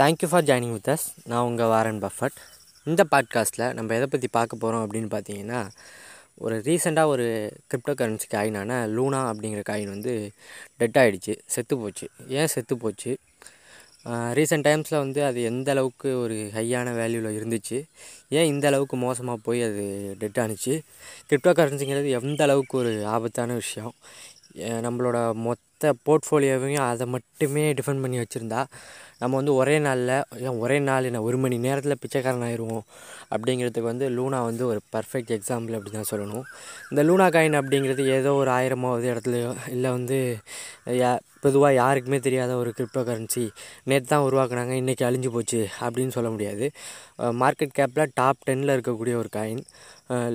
Thank you for joining with us நான் உங்கள் Warren Buffett. இந்த பாட்காஸ்ட்டில் நம்ம எதை பற்றி பார்க்க போகிறோம் அப்படின்னு பார்த்தீங்கன்னா ஒரு ரீசெண்டாக ஒரு கிரிப்டோ கரன்சி காயினான லூனா அப்படிங்கிற காயின் வந்து டெட் ஆகிடுச்சு செத்து போச்சு. ஏன் செத்து போச்சு? ரீசெண்ட் டைம்ஸில் வந்து அது எந்த அளவுக்கு ஒரு ஹையான வேல்யூவில் இருந்துச்சு? ஏன் இந்த அளவுக்கு மோசமாக போய் அது டெட் ஆணுச்சு கிரிப்டோ கரன்சிங்கிறது எந்த அளவுக்கு ஒரு ஆபத்தான விஷயம்? நம்மளோட மொத் மற்ற போர்ட்ஃபோலியோவையும் அதை மட்டுமே டிஃபெண்ட் பண்ணி வச்சுருந்தா நம்ம வந்து ஒரே நாளில் ஏன் ஒரே நாள் என்ன ஒரு மணி நேரத்தில் பிச்சைக்காரன் ஆயிடுவோம் அப்படிங்கிறதுக்கு வந்து லூனா வந்து ஒரு பர்ஃபெக்ட் எக்ஸாம்பிள் அப்படி தான் சொல்லணும். இந்த லூனா காயின் அப்படிங்கிறது ஏதோ ஒரு ஆயிரமாவது இடத்துலையோ இல்லை வந்து யா பொதுவாக யாருக்குமே தெரியாத ஒரு கிரிப்டோ கரன்சி நேற்று தான் உருவாக்குனாங்க இன்றைக்கி அழிஞ்சு போச்சு அப்படின்னு சொல்ல முடியாது. மார்க்கெட் கேப்பில் டாப் டென்னில் இருக்கக்கூடிய ஒரு காயின்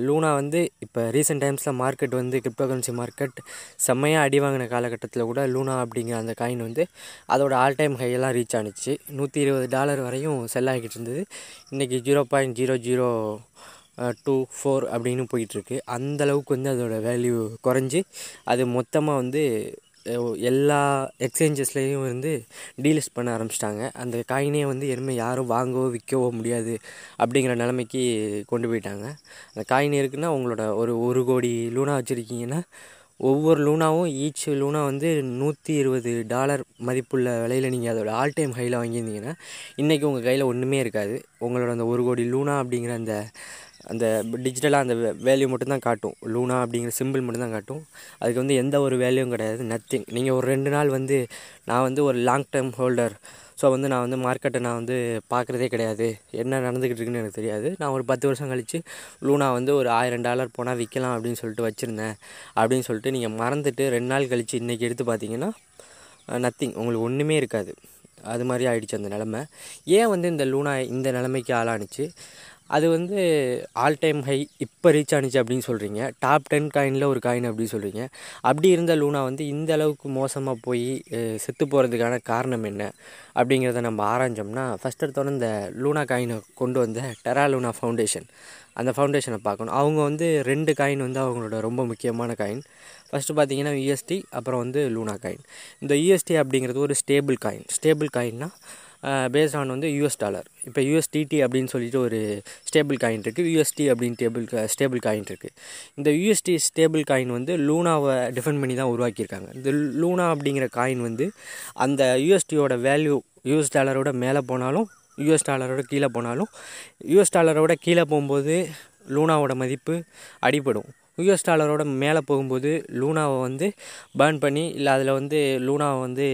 லூனா வந்து இப்போ ரீசெண்ட் டைம்ஸில் மார்க்கெட் வந்து கிரிப்டோ கரன்சி மார்க்கெட் செம்மையாக அடி வாங்கின காலகட்டத்தில் கூட லூனா அப்படிங்கிற அந்த காயின் வந்து அதோட ஆல் டைம் ஹையெல்லாம் ரீச் ஆனிச்சு. நூற்றி இருபது டாலர் வரையும் செல் ஆகிட்டு இருந்தது. இன்றைக்கி zero point zero zero two four அப்படின்னு போயிட்டுருக்கு அந்தளவுக்கு வந்து அதோட வேல்யூ குறைஞ்சி அது மொத்தமாக வந்து எல்லா எக்ஸ்சேஞ்சஸ்லேயும் வந்து டீலிஸ்ட் பண்ண ஆரம்பிச்சிட்டாங்க. அந்த காயினே வந்து இனிமேல் யாரும் வாங்கவோ விற்கவோ முடியாது அப்படிங்கிற நிலைமைக்கு கொண்டு போயிட்டாங்க. அந்த காயின் இருக்குன்னா உங்களோட ஒரு ஒரு கோடி லூனா வச்சுருக்கீங்கன்னா ஒவ்வொரு லூனாவும் ஈச் லூனா வந்து நூற்றி இருபது டாலர் மதிப்புள்ள விலையில் நீங்கள் அதோட ஆல் டைம் ஹையில் வாங்கியிருந்தீங்கன்னா இன்றைக்கி உங்கள் கையில் ஒன்றுமே இருக்காது. உங்களோட அந்த ஒரு கோடி லூனா அப்படிங்கிற அந்த அந்த டிஜிட்டலாக அந்த வேல்யூ மட்டும்தான் காட்டும். லூனா அப்படிங்கிற சிம்பிள் மட்டும்தான் காட்டும். அதுக்கு வந்து எந்த ஒரு வேல்யூவும் கிடையாது. நத்திங் நீங்கள் ஒரு ரெண்டு நாள் வந்து நான் வந்து ஒரு லாங் டேர்ம் ஹோல்டர் ஸோ வந்து நான் வந்து மார்க்கெட்டை நான் வந்து பார்க்குறதே கிடையாது. என்ன நடந்துக்கிட்டு இருக்குன்னு எனக்கு தெரியாது. நான் ஒரு பத்து வருஷம் கழித்து லூனா வந்து ஒரு ஆயிரம் டாலர் போனால் விற்கலாம் அப்படின்னு சொல்லிட்டு வச்சுருந்தேன். அப்படின்னு சொல்லிட்டு நீங்கள் மறந்துட்டு ரெண்டு நாள் கழித்து இன்றைக்கி எடுத்து பார்த்தீங்கன்னா நத்திங் உங்களுக்கு ஒன்றுமே இருக்காது. அது மாதிரி ஆயிடுச்சு அந்த நிலமை. ஏன் வந்து இந்த லூனா இந்த நிலைமைக்கு ஆளானுச்சு? அது வந்து ஆல் டைம் ஹை இப்போ ரீச் ஆனுச்சு அப்படின்னு சொல்கிறீங்க டாப் டென் காயினில் ஒரு காயின் அப்படின்னு சொல்கிறீங்க அப்படி இருந்த லூனா வந்து இந்த அளவுக்கு மோசமாக போய் செத்து போகிறதுக்கான காரணம் என்ன? அப்படிங்கிறத நம்ம ஆராய்ஞ்சோம்னா ஃபஸ்ட் எடுத்தோன்னே இந்த லூனா காயினை கொண்டு வந்த டெரா லூனா ஃபவுண்டேஷன் அந்த ஃபவுண்டேஷனை பார்க்கணும். அவங்க வந்து ரெண்டு காயின் வந்து அவங்களோட ரொம்ப முக்கியமான காயின் ஃபஸ்ட்டு பார்த்தீங்கன்னா யூஎஸ்டி அப்புறம் வந்து லூனா காயின் இந்த யூஎஸ்டி அப்படிங்கிறது ஒரு ஸ்டேபிள் காயின் ஸ்டேபிள் காயின்னா பேஸ்ட் ஆன் வந்து யூஎஸ் டாலர் இப்போ யூஎஸ்டிடி அப்படின்னு சொல்லிட்டு ஒரு ஸ்டேபிள் காயின் இருக்குது யூஎஸ்டி அப்படின்னு டேபிள் ஸ்டேபிள் காயின் இருக்குது இந்த யூஎஸ்டி ஸ்டேபிள் காயின் வந்து லூனாவை டிஃபெண்ட் பண்ணி தான் உருவாக்கியிருக்காங்க. இந்த லூனா அப்படிங்கிற காயின் வந்து அந்த யூஎஸ்டியோட வேல்யூ யூஎஸ் டாலரோட மேலே போனாலும் யூஎஸ் டாலரோட கீழே போனாலும் யூஎஸ் டாலரோட கீழே போகும்போது லூனாவோட மதிப்பு அடிபடும். யூஎஸ் டாலரோட மேலே போகும்போது லூனாவை வந்து பேர்ன் பண்ணி இல்லை அதில் வந்து லூனாவை வந்து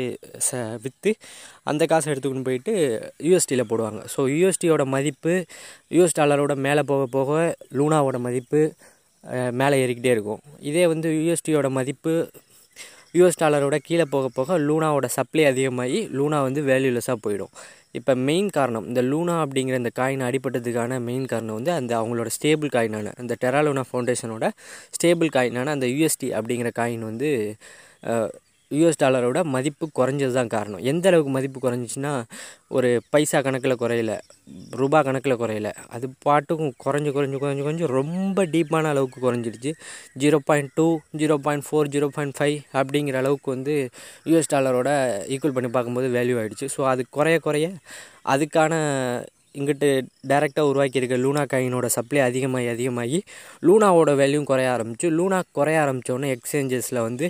ச விற்று அந்த காசை எடுத்துக்கிட்டு போயிட்டு யூஎஸ்டியில் போடுவாங்க. ஸோ யூஎஸ்டியோட மதிப்பு யூஎஸ் டாலரோட மேலே போக போக லூனாவோட மதிப்பு மேலே ஏறிக்கிட்டே இருக்கும். இதே வந்து யூஎஸ்டியோட மதிப்பு யூஎஸ் டாலரோட கீழே போக போக லூனாவோட சப்ளை அதிகமாகி லூனா வந்து வேல்யூலெஸ்ஸாக போயிடும். இப்போ மெயின் காரணம் இந்த லூனா அப்படிங்கிற இந்த காயின் அடிபட்டதுக்கான மெயின் காரணம் வந்து அந்த அவங்களோட ஸ்டேபிள் காயினான அந்த டெராலூனா ஃபவுண்டேஷனோட ஸ்டேபிள் காயினான அந்த யூஎஸ்டி அப்படிங்கிற காயின் வந்து யூஎஸ் டாலரோட மதிப்பு குறைஞ்சது தான் காரணம். எந்த அளவுக்கு மதிப்பு குறைஞ்சிச்சின்னா ஒரு பைசா கணக்கில் குறையல ரூபா கணக்கில் குறையல. அது பாட்டுக்கும் குறைஞ்சு குறைஞ்சு குறைஞ்சு குறைஞ்சு ரொம்ப டீப்பான அளவுக்கு குறைஞ்சிடுச்சு. Zero point two zero point four zero point five அப்படிங்கிற அளவுக்கு வந்து யூஎஸ் டாலரோட ஈக்குவல் பண்ணி பார்க்கும்போது வேல்யூ ஆகிடுச்சு ஸோ அது குறைய குறைய அதுக்கான இங்கிட்டு டைரெக்டாக உருவாக்கியிருக்க லூனா காயினோட சப்ளை அதிகமாகி அதிகமாகி லூனாவோட வேல்யூம் குறைய ஆரம்பிச்சு லூனா குறைய ஆரம்பித்தோடனே எக்ஸ்சேஞ்சஸில் வந்து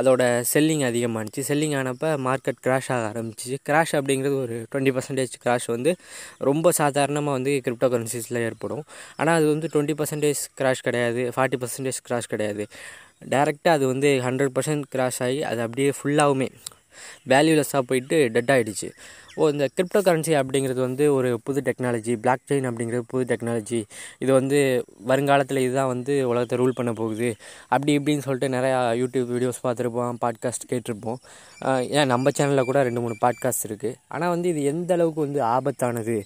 அதோட செல்லிங் அதிகமானுச்சு. செல்லிங் ஆனப்போ மார்க்கெட் கிராஷ் ஆக ஆரம்பிச்சிச்சு. கிராஷ் அப்படிங்கிறது ஒரு டுவெண்ட்டி பர்சன்டேஜ் கிராஷ் வந்து ரொம்ப சாதாரணமாக வந்து கிரிப்டோ கரன்சிஸில் ஏற்படும். ஆனால் அது வந்து டுவெண்ட்டி பர்சன்டேஜ் கிராஷ் கிடையாது ஃபார்ட்டி பர்சன்டேஜ் கிராஷ் கிடையாது. டேரெக்டாக அது வந்து ஹண்ட்ரட் பர்சன்ட் கிராஷ் ஆகி அது அப்படியே ஃபுல்லாகவுமே வேல்யூலெஸ்ஸாக போயிட்டு டெட் ஆகிடுச்சு ஓ இந்த கிரிப்டோ கரன்சி அப்படிங்கிறது வந்து ஒரு புது டெக்னாலஜி பிளாக் செயின் அப்படிங்கிறது புது டெக்னாலஜி இது வந்து வருங்காலத்தில் இதுதான் வந்து உலகத்தை ரூல் பண்ண போகுது. அப்படி இப்படின்னு சொல்லிட்டு நிறையா யூடியூப் வீடியோஸ் பார்த்துருப்போம் பாட்காஸ்ட் கேட்டிருப்போம். ஏன் நம்ம சேனலில் கூட ரெண்டு மூணு பாட்காஸ்ட் இருக்குது ஆனால் வந்து இது எந்த அளவுக்கு வந்து ஆபத்தானது?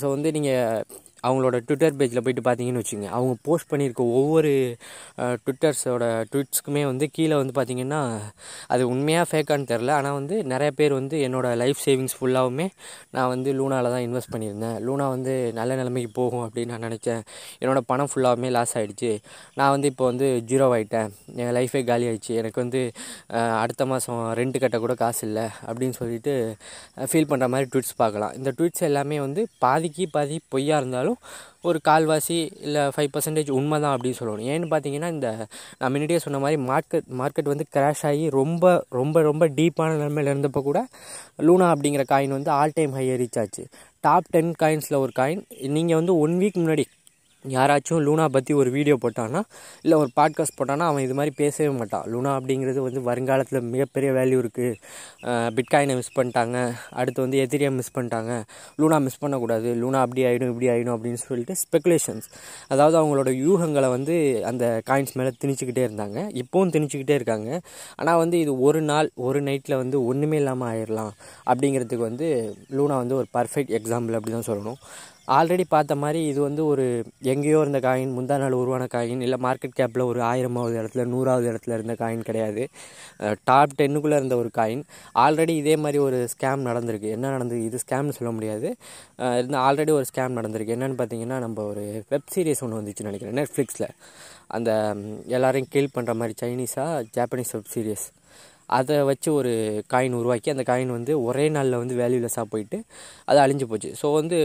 ஸோ வந்து நீங்கள் அவங்களோட ட்விட்டர் பேஜில் போயிட்டு பார்த்தீங்கன்னு வச்சுங்க அவங்க போஸ்ட் பண்ணியிருக்க ஒவ்வொரு ட்விட்டர்ஸோட ட்விட்ஸ்க்குமே வந்து கீழே வந்து பார்த்தீங்கன்னா அது உண்மையாக ஃபேக்கான்னு தெரில ஆனால் வந்து நிறைய பேர் வந்து என்னோடய லைஃப் சேவிங்ஸ் ஃபுல்லாகவுமே நான் வந்து லூனாவில் தான் இன்வெஸ்ட் பண்ணியிருந்தேன். லூனா வந்து நல்ல நிலைமைக்கு போகும் அப்படின்னு நான் நினச்சேன். என்னோடய பணம் ஃபுல்லாகவுமே லாஸ் ஆகிடுச்சு நான் வந்து இப்போ வந்து ஜீரோ ஆகிட்டேன் என் லைஃபே காலி ஆயிடுச்சு. எனக்கு வந்து அடுத்த மாதம் ரெண்ட் கட்ட கூட காசு இல்லை அப்படின்னு சொல்லிட்டு ஃபீல் பண்ணுற மாதிரி ட்விட்ஸ் பார்க்கலாம். இந்த ட்விட்ஸ் எல்லாமே வந்து பாதிக்கு பாதி பொய்யாக இருந்தாலும் ஒரு கால்வாசி இல்லை ஃபைவ் பர்சன்டேஜ் உண்மை தான் அப்படின்னு சொல்லணும். ஏன்னு பார்த்தீங்கன்னா இந்த நான் முன்னாடியே சொன்ன மாதிரி மார்க்கெட் மார்க்கெட் வந்து கிராஷ் ஆகி ரொம்ப ரொம்ப ரொம்ப டீப்பான நிலைமையில் இருந்தப்போ கூட லூனா அப்படிங்கிற காயின் வந்து ஆல் டைம் ஹையை ரீச் ஆச்சு டாப் டென் காயின்ஸில் ஒரு காயின் நீங்கள் வந்து ஒன் வீக் முன்னாடி யாராச்சும் லூனா பற்றி ஒரு வீடியோ போட்டான்னா இல்லை ஒரு பாட்காஸ்ட் போட்டான்னா அவன் இது மாதிரி பேசவே மாட்டான். லூனா அப்படிங்கிறது வந்து வருங்காலத்தில் மிகப்பெரிய வேல்யூ இருக்குது பிட்காயினை மிஸ் பண்ணிட்டாங்க. அடுத்து வந்து எத்திரியம் மிஸ் பண்ணிட்டாங்க. லூனா மிஸ் பண்ணக்கூடாது. லூனா அப்படி ஆகிடும் இப்படி ஆகிடும் அப்படின்னு சொல்லிட்டு ஸ்பெகுலேஷன்ஸ் அதாவது அவங்களோட யூகங்களை வந்து அந்த காயின்ஸ் மேலே திணிச்சுக்கிட்டே இருந்தாங்க. இப்போவும் திணிச்சுக்கிட்டே இருக்காங்க. ஆனால் வந்து இது ஒரு நாள் ஒரு நைட்டில் வந்து ஒன்றுமே இல்லாமல் ஆயிடலாம் அப்படிங்கிறதுக்கு வந்து லூனா வந்து ஒரு பர்ஃபெக்ட் எக்ஸாம்பிள் அப்படி தான் சொல்லணும். ஆல்ரெடி பார்த்த மாதிரி இது வந்து ஒரு எங்கேயோ இருந்த காயின் முந்தா நாள் உருவான காயின் இல்லை மார்க்கெட் கேப்பில் ஒரு ஆயிரமாவது இடத்துல நூறாவது இடத்துல இருந்த காயின் கிடையாது. டாப் டென்னுக்குள்ளே இருந்த ஒரு காயின். ஆல்ரெடி இதே மாதிரி ஒரு ஸ்கேம் நடந்திருக்கு. என்ன நடந்தது? இது ஸ்கேம்னு சொல்ல முடியாது. இருந்தால் ஆல்ரெடி ஒரு ஸ்கேம் நடந்திருக்கு. என்னென்னு பார்த்தீங்கன்னா நம்ம ஒரு வெப் சீரிஸ் ஒன்று வந்துச்சுன்னு நினைக்கிறேன் நெட்ஃப்ளிக்ஸில் அந்த எல்லோரையும் எல்லாரையும் கில் பண்ணுற மாதிரி சைனீஸாக ஜாப்பனீஸ் வெப் சீரிஸ் அதை வச்சு ஒரு காயின் உருவாக்கி அந்த காயின் வந்து ஒரே நாளில் வந்து வேல்யூலெஸ்ஸாக போயிட்டு அது அழிஞ்சு போச்சு. ஸோ வந்து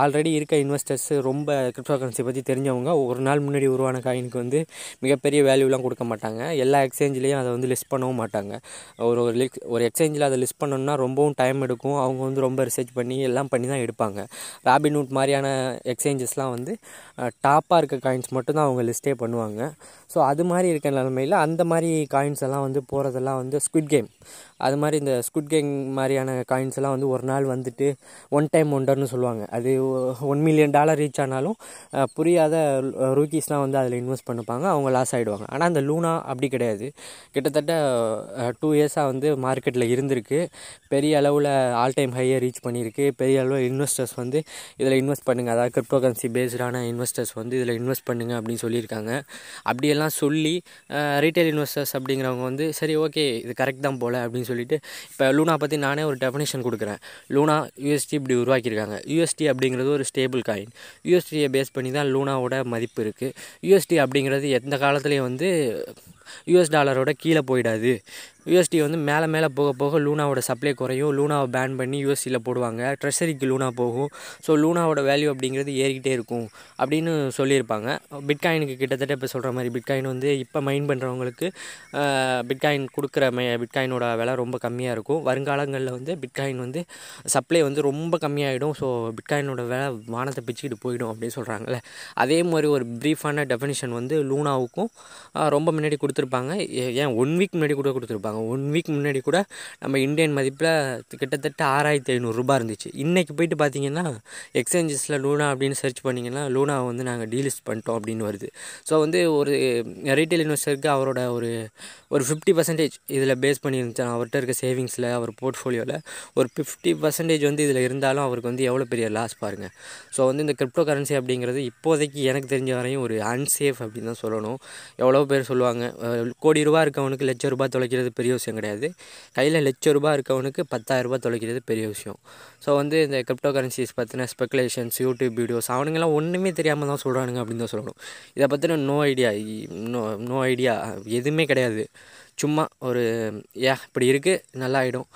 ஆல்ரெடி இருக்க இன்வெஸ்டர்ஸ் ரொம்ப கிரிப்டோ கரன்சி பற்றி தெரிஞ்சவங்க ஒரு நாள் முன்னாடி உருவான காயினுக்கு வந்து மிகப்பெரிய வேல்யூலாம் கொடுக்க மாட்டாங்க. எல்லா எக்ஸ்சேஞ்சிலையும் அதை வந்து லிஸ்ட் பண்ணவும் மாட்டாங்க. ஒரு ஒரு லிக் ஒரு எக்ஸ்சேஞ்சில் அதை லிஸ்ட் பண்ணணும்னா ரொம்பவும் டைம் எடுக்கும். அவங்க வந்து ரொம்ப ரிசர்ச் பண்ணி எல்லாம் பண்ணி தான் எடுப்பாங்க. ராபின்வுட் மாதிரியான எக்ஸ்சேஞ்சஸ்லாம் வந்து டாப்பாக இருக்க காயின்ஸ் மட்டும்தான் அவங்க லிஸ்ட்டே பண்ணுவாங்க. ஸோ அது மாதிரி இருக்க நிலமையில் அந்த மாதிரி காயின்ஸ் எல்லாம் வந்து போகிறதெல்லாம் வந்து ஸ்குட் கேம் அது மாதிரி இந்த ஸ்குட் கேம் மாதிரியான காயின்ஸ் எல்லாம் வந்து ஒரு நாள் வந்துட்டு ஒன் டைம் ஒண்டர்னு சொல்லுவாங்க. அது ஒன் மில்லியன் டாலர் ரீச் ஆனாலும் புரியாத ரூக்கீஸ்லாம் வந்து அதில் இன்வெஸ்ட் பண்ணிப்பாங்க. அவங்க லாஸ் ஆகிடுவாங்க ஆனால் அந்த லூனா அப்படி கிடையாது. கிட்டத்தட்ட டூ இயர்ஸாக வந்து மார்க்கெட்டில் இருந்திருக்கு. பெரிய அளவில் ஆல் டைம் ஹையை ரீச் பண்ணியிருக்கு. பெரிய அளவில் இன்வெஸ்டர்ஸ் வந்து இதில் இன்வெஸ்ட் பண்ணுங்கள் அதாவது கிரிப்டோ கரன்சி பேஸ்டான இன்வெஸ்டர்ஸ் வந்து இதில் இன்வெஸ்ட் பண்ணுங்க அப்படின்னு சொல்லியிருக்காங்க. அப்படியெல்லாம் சொல்லி ரீட்டைல் இன்வெஸ்டர்ஸ் அப்படிங்கிறவங்க வந்து சரி ஓகே இது கரெக்ட் தான் போல் அப்படின்னு சொல்லிட்டு இப்போ லூனா பற்றி நானே ஒரு டெஃபினேஷன் கொடுக்குறேன். லூனா யூஎஸ்டி இப்படி உருவாக்கியிருக்காங்க. யூஎஸ்டி அப்படிங்கிறது ஒரு ஸ்டேபிள் காயின் யூஎஸ்டியை பேஸ் பண்ணி தான் லூனாவோட மதிப்பு இருக்குது யூஎஸ்டி அப்படிங்கிறது எந்த காலத்துலேயும் வந்து யூஎஸ் டாலரோட கீழே போயிடாது. யூஎஸ்டி வந்து மேலே மேலே போக போக லூனாவோட சப்ளை குறையும். லூனாவை பேன் பண்ணி யூஎஸ்டியில் போடுவாங்க. ட்ரெஷரிக்கு லூனா போகும். ஸோ லூனாவோட வேல்யூ அப்படிங்கிறது ஏறிக்கிட்டே இருக்கும் அப்படின்னு சொல்லியிருப்பாங்க. பிட்காயினுக்கு கிட்டத்தட்ட இப்போ சொல்கிற மாதிரி பிட்காயின் வந்து இப்போ மைண்ட் பண்ணுறவங்களுக்கு பிட்காயின் கொடுக்குற மே பிட்காயினோட விலை ரொம்ப கம்மியாக இருக்கும். வருங்காலங்களில் வந்து பிட்காயின் வந்து சப்ளை வந்து ரொம்ப கம்மியாகிடும் ஸோ பிட்காயினோட விலை வானத்தை பிச்சுக்கிட்டு போயிடும் அப்படின்னு சொல்கிறாங்கல்ல அதே மாதிரி ஒரு ப்ரீஃபான டெஃபினிஷன் வந்து லூனாவுக்கும் ரொம்ப முன்னாடி கொடுத்து கொடுத்துருப்பாங்க. ஏ- ஏன் ஒன் வீக் முன்னாடி கூட கொடுத்துருப்பாங்க. ஒன் வீக் முன்னாடி கூட நம்ம இந்தியன் மதிப்பில் கிட்டத்தட்ட ஆறாயிரத்தி ஐநூறுரூபா இருந்துச்சு. இன்றைக்கி போயிட்டு பார்த்தீங்கன்னா எக்ஸ்சேஞ்சஸில் லூனா அப்படின்னு சர்ச் பண்ணிங்கன்னா லூனாவை வந்து நாங்கள் டீலிஸ்ட் பண்ணிட்டோம் அப்படின்னு வருது. ஸோ வந்து ஒரு ரீட்டைல் இன்வெஸ்டருக்கு அவரோட ஒரு ஒரு ஃபிஃப்டி பர்சன்டேஜ் இதில் பேஸ் பண்ணியிருந்துச்சு. அவர்கிட்ட இருக்க சேவிங்ஸில் அவர் போர்ட்ஃபோலியோவில் ஒரு ஃபிஃப்டி பர்சன்டேஜ் வந்து இதில் இருந்தாலும் அவருக்கு வந்து எவ்வளோ பெரிய லாஸ் பாருங்கள் ஸோ வந்து இந்த கிரிப்டோ கரன்சி அப்படிங்கிறது இப்போதைக்கு எனக்கு தெரிஞ்ச வரையும் ஒரு அன்சேஃப் அப்படின்னு தான் சொல்லணும். எவ்வளோ பேர் சொல்லுவாங்க கோடி ரூபா இருக்கவனுக்கு லட்ச ரூபாய் தொலைக்கிறது பெரிய விஷயம் கிடையாது. கையில் லட்ச ரூபாய் இருக்கவனுக்கு பத்தாயிரம் ரூபாய் தொலைக்கிறது பெரிய விஷயம். ஸோ வந்து இந்த கிரிப்டோ கரன்சிஸ் பற்றின ஸ்பெகுலேஷன்ஸ் யூடியூப் வீடியோஸ் அவனுங்கெல்லாம் ஒன்றுமே தெரியாமல் தான் சொல்கிறானுங்க அப்படின்னு தான் சொல்லணும். இதை பற்றின no idea no no idea எதுவுமே கிடையாது. சும்மா ஒரு ஏ இப்படி இருக்குது நல்லா ஆகிடும்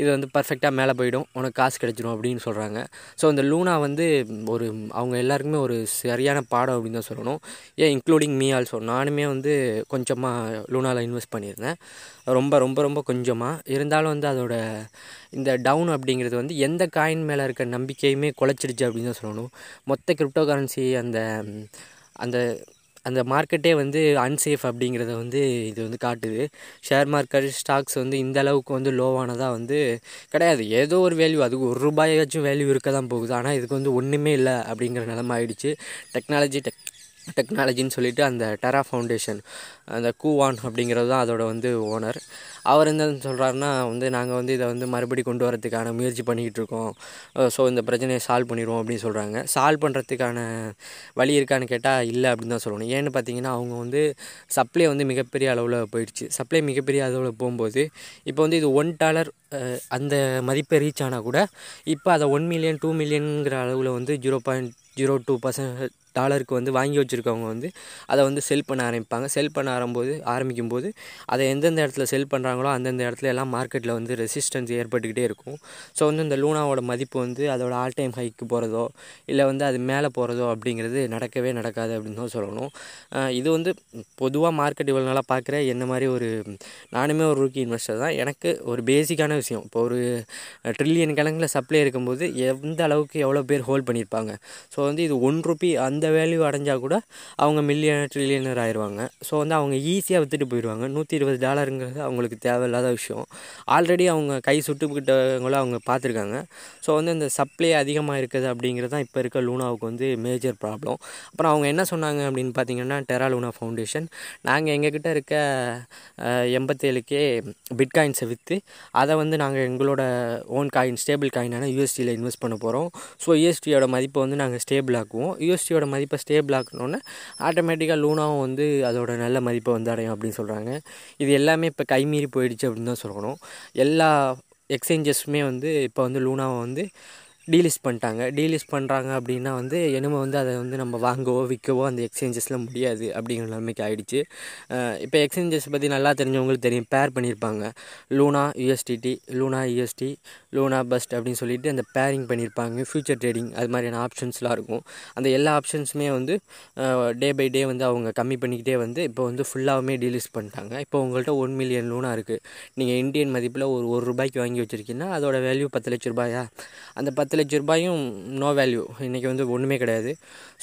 இது வந்து பர்ஃபெக்டாக மேலே போயிடும். உனக்கு காசு கிடச்சிடும் அப்படின்னு சொல்கிறாங்க ஸோ அந்த லூனா வந்து ஒரு அவங்க எல்லாருக்குமே ஒரு சரியான பாடம் அப்படின்னு தான் சொல்லணும். ஏன் இன்க்ளூடிங் மீ ஆல்சோ நானுமே வந்து கொஞ்சமாக லூனாவில் இன்வெஸ்ட் பண்ணியிருந்தேன். ரொம்ப ரொம்ப ரொம்ப கொஞ்சமாக இருந்தாலும் வந்து அதோட இந்த டவுன் அப்படிங்கிறது வந்து எந்த காயின் மேலே இருக்க நம்பிக்கையுமே குலைச்சிடுச்சு அப்படின்னு தான் சொல்லணும். மொத்த கிரிப்டோ கரன்சி அந்த அந்த அந்த மார்க்கெட்டே வந்து அன்சேஃப் அப்படிங்கிறத வந்து இது வந்து காட்டுது. ஷேர் மார்க்கெட் ஸ்டாக்ஸ் வந்து இந்த அளவுக்கு வந்து லோவானதாக வந்து கிடையாது. ஏதோ ஒரு வேல்யூ அதுக்கு ஒரு ரூபாயாச்சும் வேல்யூ இருக்க தான் போகுது. ஆனால் இதுக்கு வந்து ஒன்றுமே இல்லை அப்படிங்கிற நிலமை ஆயிடுச்சு. டெக்னாலஜி டெக் டெக்னாலஜின்னு சொல்லிட்டு அந்த டெரா ஃபவுண்டேஷன் அந்த கூவான் அப்படிங்கிறது தான் அதோட வந்து ஓனர் அவர் என்ன சொல்கிறாருன்னா வந்து நாங்கள் வந்து இதை வந்து மறுபடி கொண்டு வரதுக்கான முயற்சி பண்ணிக்கிட்டு இருக்கோம். ஸோ இந்த பிரச்சனையை சால்வ் பண்ணிடுவோம் அப்படின்னு சொல்கிறாங்க சால்வ் பண்ணுறதுக்கான வழி இருக்கான்னு கேட்டால் இல்லை அப்படின்னு தான் சொல்லணும். ஏன்னு பார்த்தீங்கன்னா அவங்க வந்து சப்ளை வந்து மிகப்பெரிய அளவில் போயிடுச்சு. சப்ளை மிகப்பெரிய அளவில் போகும்போது இப்போ வந்து இது ஒன் டாலர் அந்த மதிப்பை ரீச் ஆனால் கூட இப்போ அதை ஒன் மில்லியன் டூ மில்லியனுங்கிற அளவில் வந்து zero point zero two percent டாலருக்கு வந்து வாங்கி வச்சுருக்கவங்க வந்து அதை வந்து செல் பண்ண ஆரம்பிப்பாங்க. செல் பண்ண ஆரம்போது ஆரம்பிக்கும் போது அதை எந்தெந்த இடத்துல செல் பண்ணுறாங்களோ அந்தந்த இடத்துல எல்லாம் மார்க்கெட்டில் வந்து ரெசிஸ்டன்ஸ் ஏற்பட்டுக்கிட்டே இருக்கும். ஸோ வந்து இந்த லூனாவோட மதிப்பு வந்து அதோட ஆல் டைம் ஹைக்கு போகிறதோ இல்லை வந்து அது மேலே போகிறதோ அப்படிங்கிறது நடக்கவே நடக்காது அப்படின்னு தான் சொல்லணும். இது வந்து பொதுவாக மார்க்கெட் இவ்வளோ நாளாக பார்க்குற என்ன மாதிரி ஒரு நானுமே ஒரு ரூக்கி இன்வெஸ்டர் தான். எனக்கு ஒரு பேசிக்கான விஷயம். இப்போ ஒரு ட்ரில்லியன் கணக்கில் சப்ளை இருக்கும்போது எந்த அளவுக்கு எவ்வளோ பேர் ஹோல்ட் பண்ணியிருப்பாங்க. ஸோ வந்து இது ஒன் ருபி அந்த வேல்யூ அடைஞ்சால் கூட அவங்க மில்லியன் ட்ரில்லியனர் ஆயிடுவாங்க ஸோ வந்து அவங்க ஈஸியாக விற்றுட்டு போயிடுவாங்க நூற்றி இருபது டாலருங்கிறது அவங்களுக்கு தேவையில்லாத விஷயம். ஆல்ரெடி அவங்க கை சுட்டுக்கிட்டவங்களும் அவங்க பார்த்துருக்காங்க. ஸோ வந்து இந்த சப்ளை அதிகமாக இருக்குது அப்படிங்கிறது தான் இப்போ இருக்க லூனாவுக்கு வந்து மேஜர் ப்ராப்ளம் அப்புறம் அவங்க என்ன சொன்னாங்க அப்படின்னு பார்த்தீங்கன்னா டெரா லூனா ஃபவுண்டேஷன் நாங்கள் எங்ககிட்ட இருக்க எண்பத்தேழுக்கே பிட்காயின்ஸை விற்று அதை வந்து நாங்கள் எங்களோட ஓன் காயின் ஸ்டேபிள் காயினான யூஎஸ்டியில் இன்வெஸ்ட் பண்ண போகிறோம் ஸோ யூஎஸ்டியோட மதிப்பை வந்து நாங்கள் ஸ்டேபிள் ஆக்குவோம். யூஎஸ்டியோட மதிப்பு ஸ்டேபிள் ஆக்கணுன்னே ஆட்டோமேட்டிக்காக லூனாவும் வந்து அதோட நல்ல மதிப்பை வந்து அடையும் அப்படின்னு சொல்கிறாங்க இது எல்லாமே இப்போ கைமீறி போயிடுச்சு அப்படின்னு தான் சொல்லணும். எல்லா எக்ஸ்சேஞ்சஸுமே வந்து இப்போ வந்து லூனாவை வந்து டீலிஸ்ட் பண்ணிட்டாங்க. டீலிஸ்ட் பண்ணுறாங்க அப்படின்னா வந்து என்னமோ வந்து அதை வந்து நம்ம வாங்கவோ விற்கவோ அந்த எக்ஸ்சேஞ்சஸில் முடியாது அப்படிங்கிற நிலைமைக்கு ஆகிடுச்சு இப்போ எக்ஸ்சேஞ்சஸ் பற்றி நல்லா தெரிஞ்சவங்களுக்கு தெரியும். பேர் பண்ணியிருப்பாங்க Luna USDT Luna UST Luna bust அப்படின்னு சொல்லிட்டு அந்த பேரிங் பண்ணியிருப்பாங்க ஃப்யூச்சர் ட்ரேடிங் அது மாதிரியான ஆப்ஷன்ஸ்லாம் இருக்கும். அந்த எல்லா ஆப்ஷன்ஸுமே வந்து டே பை டே வந்து அவங்க கம்மி பண்ணிக்கிட்டே வந்து இப்போ வந்து ஃபுல்லாகவுமே டீலிஸ்ட் பண்ணிட்டாங்க. இப்போ உங்கள்கிட்ட ஒன் மில்லியன் லூனா இருக்குது நீங்கள் இந்தியன் மதிப்பில் ஒரு ஒரு ரூபாய்க்கு வாங்கி வச்சுருக்கீங்கன்னா அதோட வேல்யூ பத்து லட்ச ரூபாயா? அந்த பத்து லட்ச ரூபாயும் நோ வேல்யூ இன்றைக்கி வந்து ஒன்றுமே கிடையாது.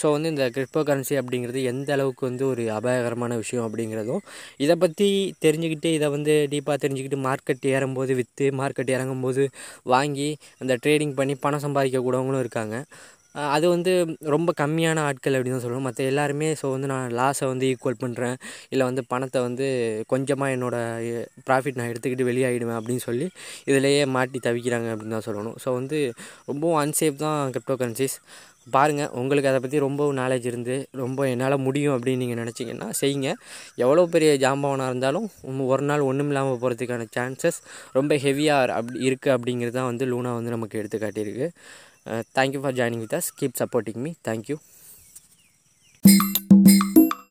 ஸோ வந்து இந்த கிரிப்டோ கரன்சி அப்படிங்கிறது எந்த அளவுக்கு வந்து ஒரு அபாயகரமான விஷயம் அப்படிங்கிறதும் இதை பற்றி தெரிஞ்சுக்கிட்டு இதை வந்து டீப்பாக தெரிஞ்சுக்கிட்டு மார்க்கெட் ஏறும்போது விற்று மார்க்கெட் இறங்கும்போது வாங்கி அந்த ட்ரேடிங் பண்ணி பணம் சம்பாதிக்கக்கூடவங்களும் இருக்காங்க. அது வந்து ரொம்ப கம்மியான ஆட்கள் அப்படின்னு தான் சொல்லணும் மற்ற எல்லாருமே ஸோ வந்து நான் லாஸை வந்து ஈக்குவல் பண்ணுறேன் இல்லை வந்து பணத்தை வந்து கொஞ்சமாக என்னோடய ப்ராஃபிட் நான் எடுத்துக்கிட்டு வெளியாகிடுவேன் அப்படின்னு சொல்லி இதிலேயே மாட்டி தவிக்கிறாங்க அப்படின்னு தான் சொல்லணும். ஸோ வந்து ரொம்பவும் அன்சேஃப் தான் கிரிப்டோ கரன்சிஸ் பாருங்கள் உங்களுக்கு அதை பற்றி ரொம்ப நாலேஜ் இருந்து ரொம்ப என்னால் முடியும் அப்படின்னு நீங்கள் நினச்சிங்கன்னா செய்யுங்க. எவ்வளோ பெரிய ஜாம்பவனாக இருந்தாலும் ஒரு நாள் ஒன்றும் இல்லாமல் போகிறதுக்கான சான்சஸ் ரொம்ப ஹெவியாக அப்படி இருக்குது அப்படிங்கிறது தான் வந்து லூனா வந்து நமக்கு எடுத்து காட்டியிருக்கு Uh, thank you for joining with us. Keep supporting me. Thank you.